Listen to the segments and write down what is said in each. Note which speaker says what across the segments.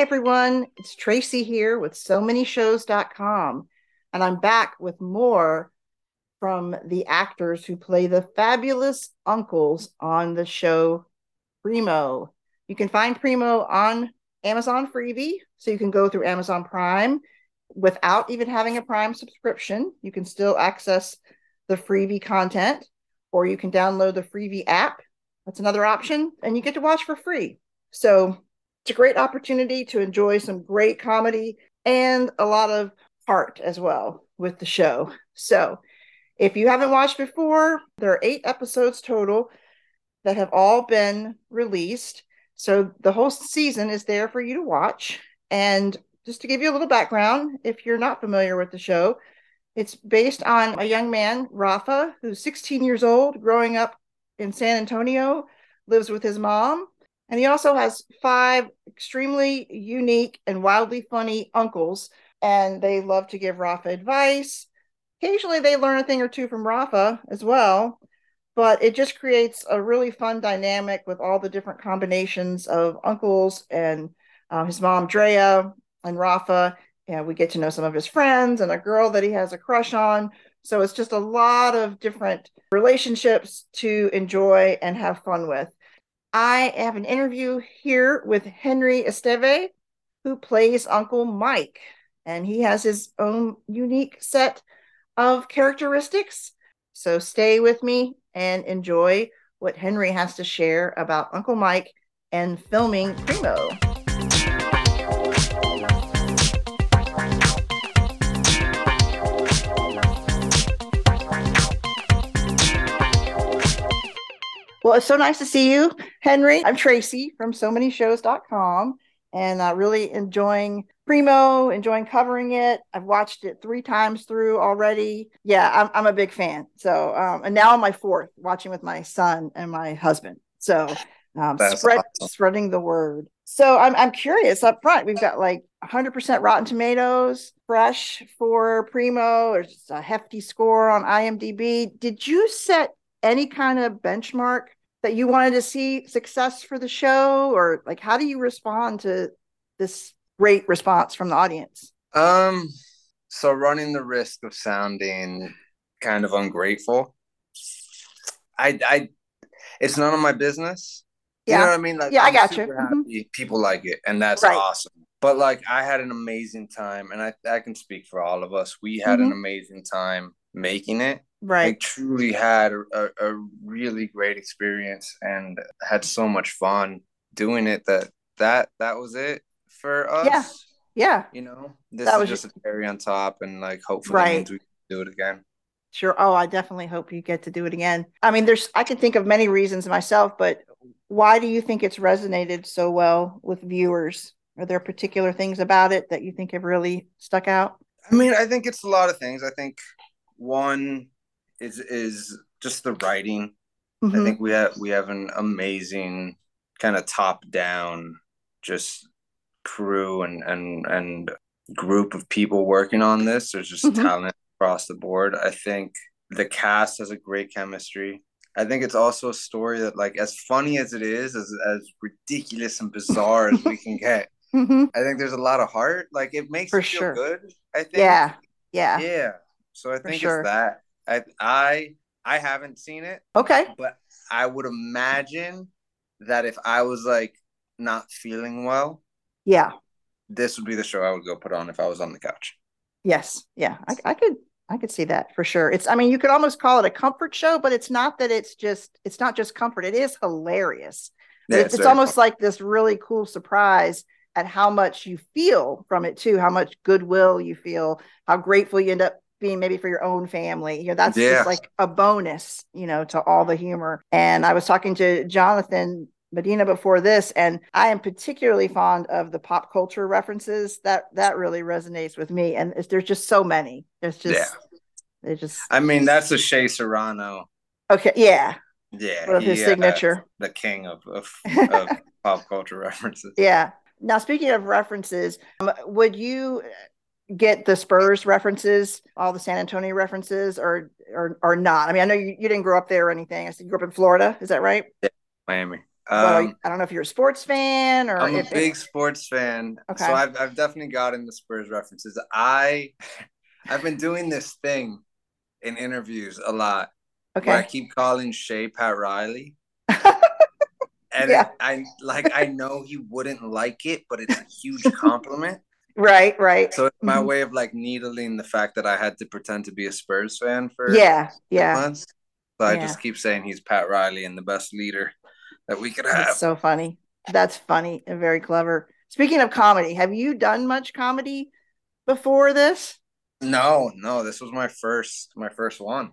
Speaker 1: Everyone. It's Tracy here with so many shows.com. And I'm back with more from the actors who play the fabulous uncles on the show Primo. You can find Primo on Amazon Freevee. So you can go through Amazon Prime without even having a Prime subscription. You can still access the freevee content, or you can download the freevee app. That's another option. And you get to watch for free. So it's a great opportunity to enjoy some great comedy and a lot of heart as well with the show. So if you haven't watched before, there are eight episodes total that have all been released. So the whole season is there for you to watch. And just to give you a little background, if you're not familiar with the show, it's based on a young man, Rafa, who's 16 years old, growing up in San Antonio, lives with his mom and he also has five extremely unique and wildly funny uncles, and they love to give Rafa advice. Occasionally, they learn a thing or two from Rafa as well, but it just creates a really fun dynamic with all the different combinations of uncles and uh, his mom, Drea, and Rafa. And we get to know some of his friends and a girl that he has a crush on. So it's just a lot of different relationships to enjoy and have fun with. I have an interview here with Henri Esteve, who plays Uncle Mike, and he has his own unique set of characteristics. So stay with me and enjoy what Henry has to share about Uncle Mike and filming Primo. Well, it's so nice to see you, Henri. I'm Tracy from so many shows.com and uh, really enjoying Primo, enjoying covering it. I've watched it three times through already. Yeah, I'm, I'm a big fan. So, um, and now I'm my fourth watching with my son and my husband. So, um, spread, awesome. spreading the word. So I'm, I'm curious up front. We've got like 100% Rotten Tomatoes, fresh for Primo. There's a hefty score on IMDb. Did you set any kind of benchmark that you wanted to see success for the show or like how do you respond to this great response from the audience
Speaker 2: um so running the risk of sounding kind of ungrateful i i it's none of my business
Speaker 1: yeah. you
Speaker 2: know what i mean like
Speaker 1: yeah I'm i got you mm-hmm.
Speaker 2: people like it and that's right. awesome but like i had an amazing time and i i can speak for all of us we had mm-hmm. an amazing time making it
Speaker 1: right.
Speaker 2: I truly had a, a really great experience and had so much fun doing it that that that was it for us.
Speaker 1: Yeah. Yeah.
Speaker 2: You know this that is was just a cherry on top and like hopefully right. we can do it again.
Speaker 1: Sure. Oh i definitely hope you get to do it again. I mean there's i can think of many reasons myself but why do you think it's resonated so well with viewers? Are there particular things about it that you think have really stuck out?
Speaker 2: I mean i think it's a lot of things. I think one is is just the writing. Mm-hmm. I think we have we have an amazing kind of top down just crew and and and group of people working on this. There's just mm-hmm. talent across the board. I think the cast has a great chemistry. I think it's also a story that, like, as funny as it is, as as ridiculous and bizarre as we can get, mm-hmm. I think there's a lot of heart. Like, it makes
Speaker 1: For
Speaker 2: feel
Speaker 1: sure.
Speaker 2: good. I think.
Speaker 1: Yeah. Yeah.
Speaker 2: Yeah. So I think sure. it's that. I I I haven't seen it.
Speaker 1: Okay.
Speaker 2: But I would imagine that if I was like not feeling well,
Speaker 1: yeah,
Speaker 2: this would be the show I would go put on if I was on the couch.
Speaker 1: Yes. Yeah. I, I could I could see that for sure. It's I mean, you could almost call it a comfort show, but it's not that it's just it's not just comfort. It is hilarious. Yeah, it's, it's almost fun. like this really cool surprise at how much you feel from it too, how much goodwill you feel, how grateful you end up being maybe for your own family. You know, that's yeah. just like a bonus, you know, to all the humor. And I was talking to Jonathan Medina before this, and I am particularly fond of the pop culture references. That that really resonates with me. And there's just so many. There's just yeah. There's just
Speaker 2: I mean, that's a Shea Serrano.
Speaker 1: Okay, yeah.
Speaker 2: Yeah.
Speaker 1: Of his signature.
Speaker 2: The king of, of, of pop culture references.
Speaker 1: Yeah. Now, speaking of references, um, would you get the Spurs references, all the San Antonio references, or or or not? I mean, I know you, you didn't grow up there or anything. I said you grew up in Florida. Is that right?
Speaker 2: Yeah, Miami.
Speaker 1: Um, I don't know if you're a sports fan or.
Speaker 2: I'm a big sports fan,
Speaker 1: okay.
Speaker 2: so I've I've definitely gotten the Spurs references. I I've been doing this thing in interviews a lot.
Speaker 1: Okay.
Speaker 2: Where I keep calling Shea Pat Riley. and
Speaker 1: Yeah.
Speaker 2: I like I know he wouldn't like it, but it's a huge compliment.
Speaker 1: Right, right.
Speaker 2: So my
Speaker 1: Mhm.
Speaker 2: way of like needling the fact that I had to pretend to be a Spurs fan for
Speaker 1: Yeah, yeah.
Speaker 2: months. So I
Speaker 1: Yeah.
Speaker 2: just keep saying he's Pat Riley and the best leader that we could have.
Speaker 1: That's so funny. That's funny and very clever. Speaking of comedy, have you done much comedy before this?
Speaker 2: No, no, this was my first my first one.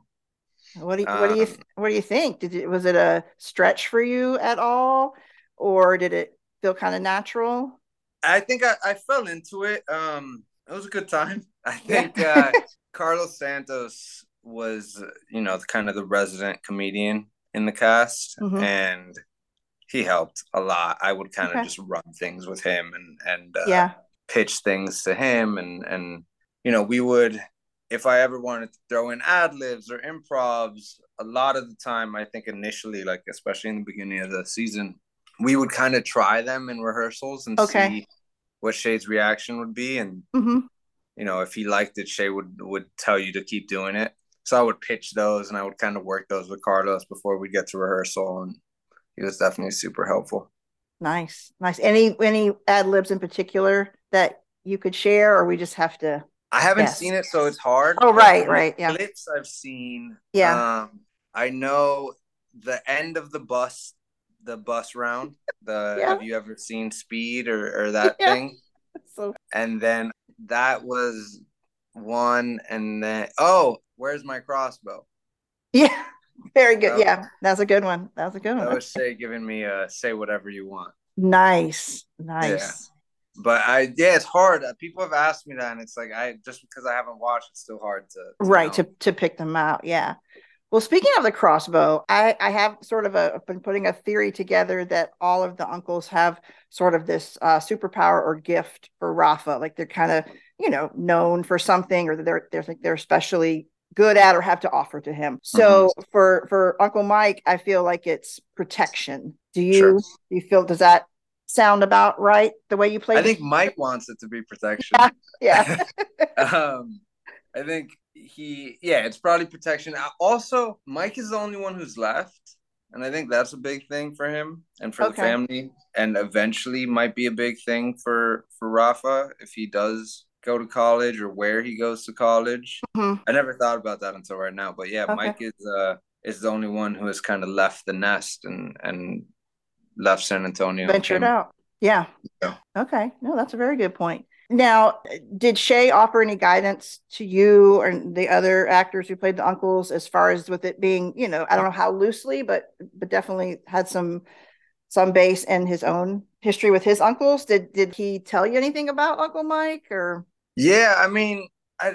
Speaker 1: What do you, what do you
Speaker 2: Um,
Speaker 1: what do you think? Did it was it a stretch for you at all, or did it feel kind of natural?
Speaker 2: I think I, I fell into it. Um, it was a good time. I think uh, Carlos Santos was, you know, kind of the resident comedian in the cast,
Speaker 1: Mhm.
Speaker 2: and he helped a lot. I would kind of just run things with him and and uh,
Speaker 1: Yeah,
Speaker 2: pitch things to him, and and you know, we would. If I ever wanted to throw in ad libs or improvs, a lot of the time, I think initially, like especially in the beginning of the season, we would kind of try them in rehearsals and
Speaker 1: Okay.
Speaker 2: see what Shea's reaction would be, and
Speaker 1: hmm
Speaker 2: you know if he liked it, Shea would would tell you to keep doing it. So I would pitch those, and I would kind of work those with Carlos before we get to rehearsal, and he was definitely super helpful.
Speaker 1: nice, nice. Any any ad libs in particular that you could share, or we just have to?
Speaker 2: I haven't
Speaker 1: Yes.
Speaker 2: seen it, so it's hard.
Speaker 1: Oh, right, right, yeah.
Speaker 2: Clips I've seen.
Speaker 1: Yeah.
Speaker 2: Um, I know the end of the bus, the bus round. The
Speaker 1: Yeah.
Speaker 2: have you ever seen Speed or or that
Speaker 1: Yeah.
Speaker 2: thing?
Speaker 1: So
Speaker 2: and then that was one and then oh where's my crossbow
Speaker 1: yeah, very good. Yeah, that's a good one. That's a good one.
Speaker 2: was shea giving me a say whatever you want
Speaker 1: Nice, nice. Yeah.
Speaker 2: but i yeah it's hard Uh, people have asked me that and it's like i just because i haven't watched it's still hard to, to
Speaker 1: right
Speaker 2: know.
Speaker 1: to to pick them out yeah well speaking of the crossbow i i have sort of a been putting a theory together that all of the uncles have sort of this uh superpower or gift for rafa like they're kind of you know known for something or they're they're they're especially good at or have to offer to him. So for for uncle mike i feel like it's protection. Do you
Speaker 2: Sure.
Speaker 1: do you feel does that sound about right the way you play
Speaker 2: i think mike wants it to be protection.
Speaker 1: Yeah.
Speaker 2: Um i think he yeah it's probably protection also mike is the only one who's left and i think that's a big thing for him and for the family and eventually might be a big thing for for rafa if he does go to college or where he goes to college
Speaker 1: Mhm.
Speaker 2: i never thought about that until right now but yeah
Speaker 1: Okay.
Speaker 2: mike is uh is the only one who has kind of left the nest and and left san antonio
Speaker 1: ventured
Speaker 2: came-
Speaker 1: out. Yeah.
Speaker 2: Yeah.
Speaker 1: Okay. No, that's a very good point. Now, did Shea offer any guidance to you or the other actors who played the uncles as far as with it being, you know, I don't know how loosely, but but definitely had some some base in his own history with his uncles. Did did he tell you anything about Uncle Mike or
Speaker 2: Yeah, I mean, I,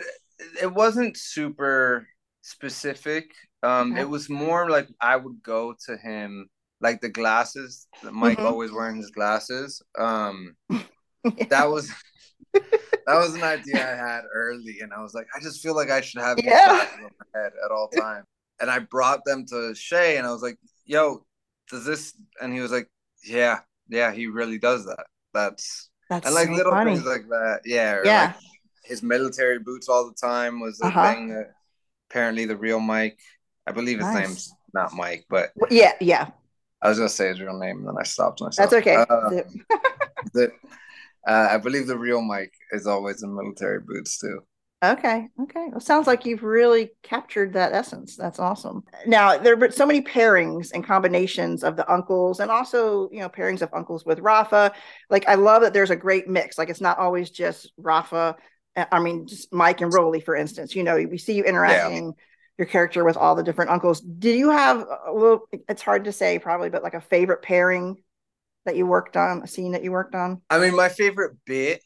Speaker 2: it wasn't super specific. Um,
Speaker 1: Okay.
Speaker 2: it was more like I would go to him, like the glasses. Mike
Speaker 1: Mhm.
Speaker 2: always wearing his glasses. Um, that was that was an idea I had early, and I was like, I just feel like I should have
Speaker 1: Yeah.
Speaker 2: on my head at all times. And I brought them to Shea, and I was like, Yo, does this? And he was like, Yeah, yeah, he really does that. That's
Speaker 1: that's
Speaker 2: and like
Speaker 1: so
Speaker 2: little
Speaker 1: funny.
Speaker 2: things like that. Yeah,
Speaker 1: Yeah.
Speaker 2: like his military boots all the time was the
Speaker 1: Uh-huh.
Speaker 2: thing that apparently the real Mike. I believe his
Speaker 1: Nice.
Speaker 2: name's not Mike, but
Speaker 1: yeah, yeah.
Speaker 2: I was gonna say his real name and then I stopped myself.
Speaker 1: That's okay.
Speaker 2: Uh, the, uh, I believe the real Mike is always in military boots too.
Speaker 1: Okay. Okay. Well, sounds like you've really captured that essence. That's awesome. Now there are so many pairings and combinations of the uncles, and also you know pairings of uncles with Rafa. Like I love that there's a great mix. Like it's not always just Rafa. uh, I mean, just Mike and Rolly, for instance. You know, we see you interacting your character with all the different uncles. Do you have a little? It's hard to say, probably, but like a favorite pairing that you worked on, a scene that you worked on.
Speaker 2: I mean, my favorite bit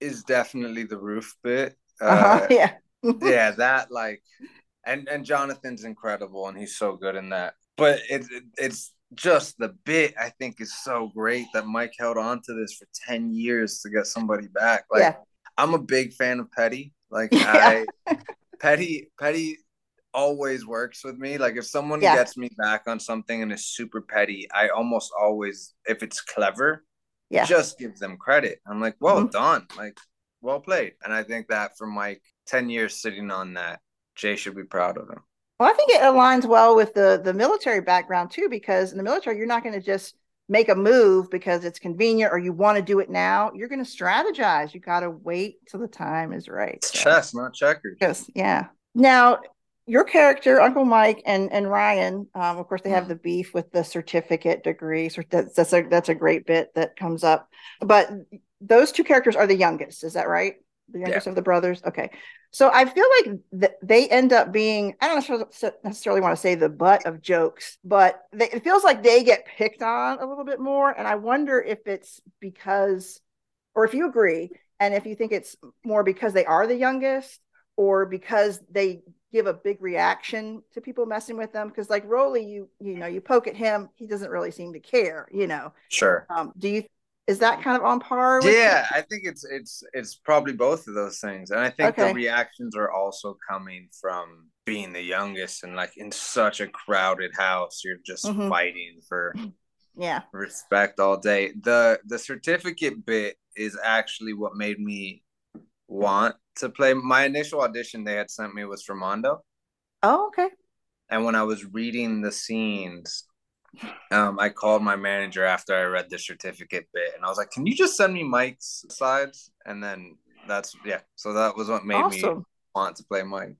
Speaker 2: is definitely the roof bit. Uh,
Speaker 1: Uh-huh. Yeah.
Speaker 2: yeah, that like, and and Jonathan's incredible, and he's so good in that. But it's it, it's just the bit I think is so great that Mike held on to this for ten years to get somebody back. Like,
Speaker 1: Yeah.
Speaker 2: I'm a big fan of Petty. Like,
Speaker 1: Yeah.
Speaker 2: I Petty Petty. Always works with me. Like if someone yeah. gets me back on something and is super petty, I almost always, if it's clever, yeah. just give them credit. I'm like, well mm-hmm. done. Like, well played. And I think that for Mike, 10 years sitting on that, Jay should be proud of him.
Speaker 1: Well, I think it aligns well with the the military background too, because in the military, you're not going to just make a move because it's convenient or you want to do it now. You're going to strategize. You got to wait till the time is right.
Speaker 2: It's so. chess, not checkers.
Speaker 1: Yes, yeah. Now, your character, Uncle Mike and and Ryan, um, of course, they have the beef with the certificate degree. So that's that's a that's a great bit that comes up. But those two characters are the youngest. Is that right? The youngest yeah. of the brothers. Okay. So I feel like th- they end up being, I don't necessarily want to say the butt of jokes, but they, it feels like they get picked on a little bit more. And I wonder if it's because, or if you agree, and if you think it's more because they are the youngest or because they give a big reaction to people messing with them? Because like Rolly you you know you poke at him he doesn't really seem to care you know?
Speaker 2: Sure.
Speaker 1: Um, do you is that kind of on par
Speaker 2: yeah i think it's it's it's probably both of those things and i think okay. the reactions are also coming from being the youngest and like in such a crowded house you're just mm-hmm. fighting for
Speaker 1: yeah.
Speaker 2: respect all day. The the certificate bit is actually what made me want to play. My initial audition they had sent me was for Mondo.
Speaker 1: Oh, okay.
Speaker 2: And when I was reading the scenes, um, I called my manager after I read the certificate bit, and I was like, "Can you just send me Mike's slides?" And then that's yeah. So that was what made awesome. me want to play Mike.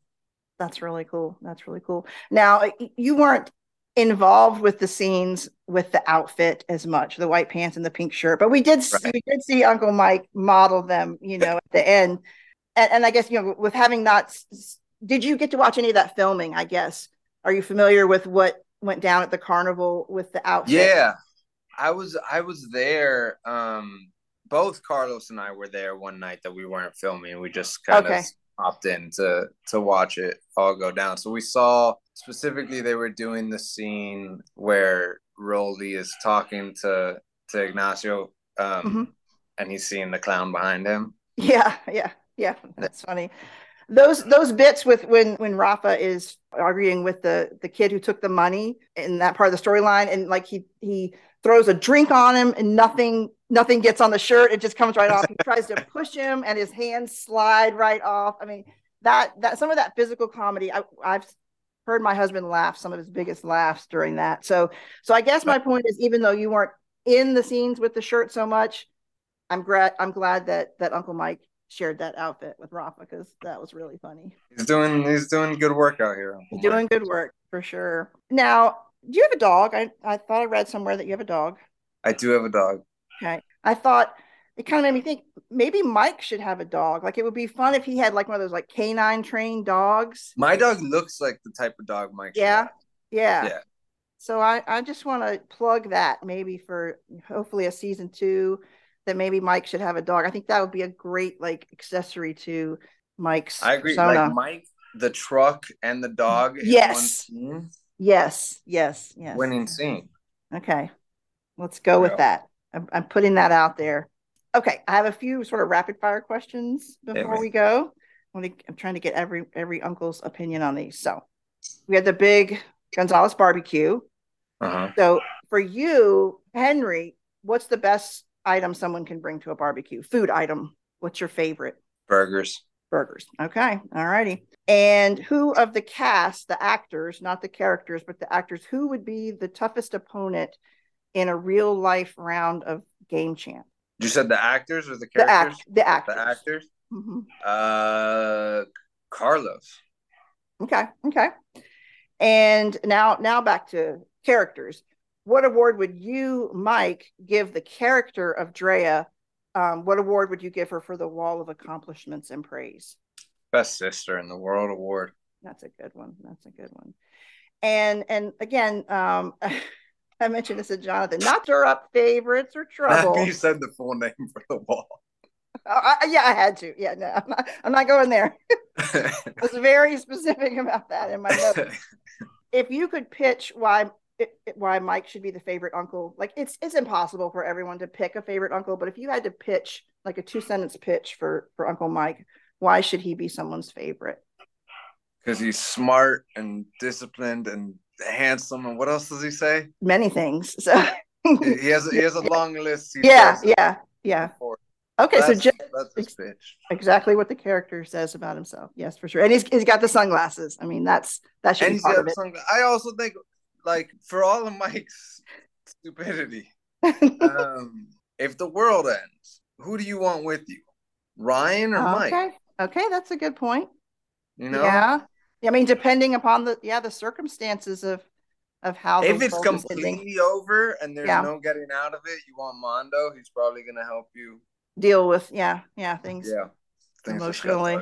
Speaker 1: That's really cool. That's really cool. Now you weren't involved with the scenes with the outfit as much, the white pants and the pink shirt, but we did right. see, we did see Uncle Mike model them, you know, at the end and, and I guess you know, with having not, did you get to watch any of that filming? I guess are you familiar with what went down at the carnival with the outfit?
Speaker 2: Yeah, I was I was there. Um, both Carlos and I were there one night that we weren't filming. We just kind okay. of popped in to to watch it all go down. So we saw specifically they were doing the scene where Rolly is talking to to Ignacio, um, mm-hmm. and he's seeing the clown behind him.
Speaker 1: Yeah, yeah. Yeah, that's funny. Those those bits with when when Rafa is arguing with the the kid who took the money in that part of the storyline, and like he he throws a drink on him and nothing nothing gets on the shirt. It just comes right off. He tries to push him and his hands slide right off. I mean that that some of that physical comedy I, i've heard my husband laugh some of his biggest laughs during that. So so i guess my point is even though you weren't in the scenes with the shirt so much i'm glad i'm glad that that uncle mike shared that outfit with Rafa because that was really funny.
Speaker 2: He's doing he's doing good work out here.
Speaker 1: He's doing good work for sure. Now, do you have a dog? I, I thought I read somewhere that you have a dog.
Speaker 2: I do have a dog.
Speaker 1: Okay. I thought it kind of made me think maybe Mike should have a dog. Like it would be fun if he had like one of those like canine trained dogs.
Speaker 2: My dog looks like the type of dog Mike.
Speaker 1: Yeah. Yeah. Yeah. So I, I just want to plug that maybe for hopefully a season two that maybe Mike should have a dog. I think that would be a great like accessory to Mike's.
Speaker 2: I agree. Persona. Like Mike, the truck, and the dog.
Speaker 1: Yes. Yes. Yes. Yes.
Speaker 2: Winning scene.
Speaker 1: Okay. Let's go with that. I'm, I'm, putting that out there. Okay. I have a few sort of rapid fire questions before we go. I'm trying to get every every uncle's opinion on these. So we had the big Gonzalez barbecue. Uh-huh. So for you, Henri, what's the best item someone can bring to a barbecue? Food item. What's your favorite?
Speaker 2: Burgers.
Speaker 1: Burgers. Okay. All righty. And who of the cast, the actors, not the characters, but the actors, who would be the toughest opponent in a real life round of Game Champ?
Speaker 2: You said the actors or the characters?
Speaker 1: The, act- the actors.
Speaker 2: The actors? Mm-hmm. Uh, Carlos.
Speaker 1: Okay. Okay. And now, now back to characters what award would you, Mike, give the character of Drea? Um, what award would you give her for the Wall of Accomplishments and Praise?
Speaker 2: Best Sister in the World Award.
Speaker 1: That's a good one. That's a good one. And and again, um, I mentioned this to Jonathan. Not stir up favorites or trouble.
Speaker 2: you said the full name for the wall.
Speaker 1: Oh, I, yeah, I had to. Yeah, no, I'm not, I'm not going there. I was very specific about that in my notes. if you could pitch why it, it, why Mike should be the favorite uncle. Like it's it's impossible for everyone to pick a favorite uncle, but if you had to pitch like a two sentence pitch for for Uncle Mike, why should he be someone's favorite?
Speaker 2: because he's smart and disciplined and handsome. And what else does he say?
Speaker 1: Many things. So
Speaker 2: he has he has a long list.
Speaker 1: yeah, yeah, yeah. Before. Okay, that's, so just, exactly what the character says about himself. Yes, for sure. And he's he's got the sunglasses. I mean, that's that should and be part of it.
Speaker 2: I also think, like, for all of Mike's stupidity, um, if the world ends, who do you want with you, Ryan or
Speaker 1: okay.
Speaker 2: Mike?
Speaker 1: Okay, that's a good point.
Speaker 2: You know,
Speaker 1: yeah. I mean, depending upon the yeah the circumstances of of how
Speaker 2: if it's completely over and there's yeah. no getting out of it, you want Mondo. He's probably going to help you
Speaker 1: deal with yeah yeah things
Speaker 2: yeah things
Speaker 1: emotionally.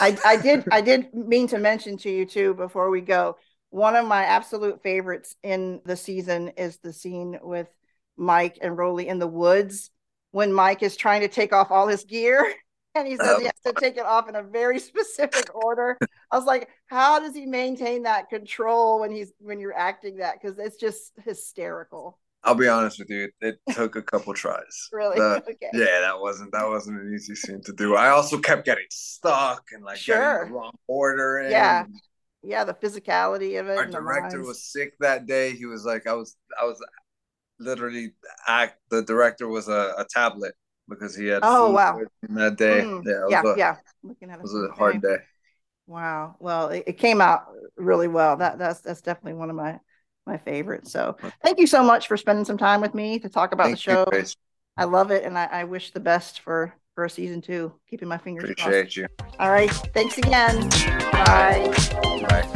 Speaker 1: I I did I did mean to mention to you too before we go. One of my absolute favorites in the season is the scene with Mike and Rolly in the woods when Mike is trying to take off all his gear and he says oh. he has to oh. take it off in a very specific order. I was like, how does he maintain that control when he's when you're acting that? Because it's just hysterical.
Speaker 2: I'll be honest with you, it took a couple tries.
Speaker 1: really? The, okay.
Speaker 2: Yeah, that wasn't that wasn't an easy scene to do. I also kept getting stuck and like sure. getting the wrong order. In.
Speaker 1: Yeah. Yeah, the physicality of it.
Speaker 2: Our director was sick that day. He was like, I was I was literally act the director was a, a tablet because he had
Speaker 1: oh wow
Speaker 2: that day. Mm. Yeah,
Speaker 1: yeah,
Speaker 2: a,
Speaker 1: yeah.
Speaker 2: Looking at it was a hard day.
Speaker 1: Wow. Well, it, it, came out really well. That that's that's definitely one of my my favorites. So thank you so much for spending some time with me to talk about thank the show. You, I love it, and I, I, wish the best for for season two. Keeping my fingers
Speaker 2: Appreciate
Speaker 1: crossed.
Speaker 2: you.
Speaker 1: All right. Thanks again. Bye. Bye.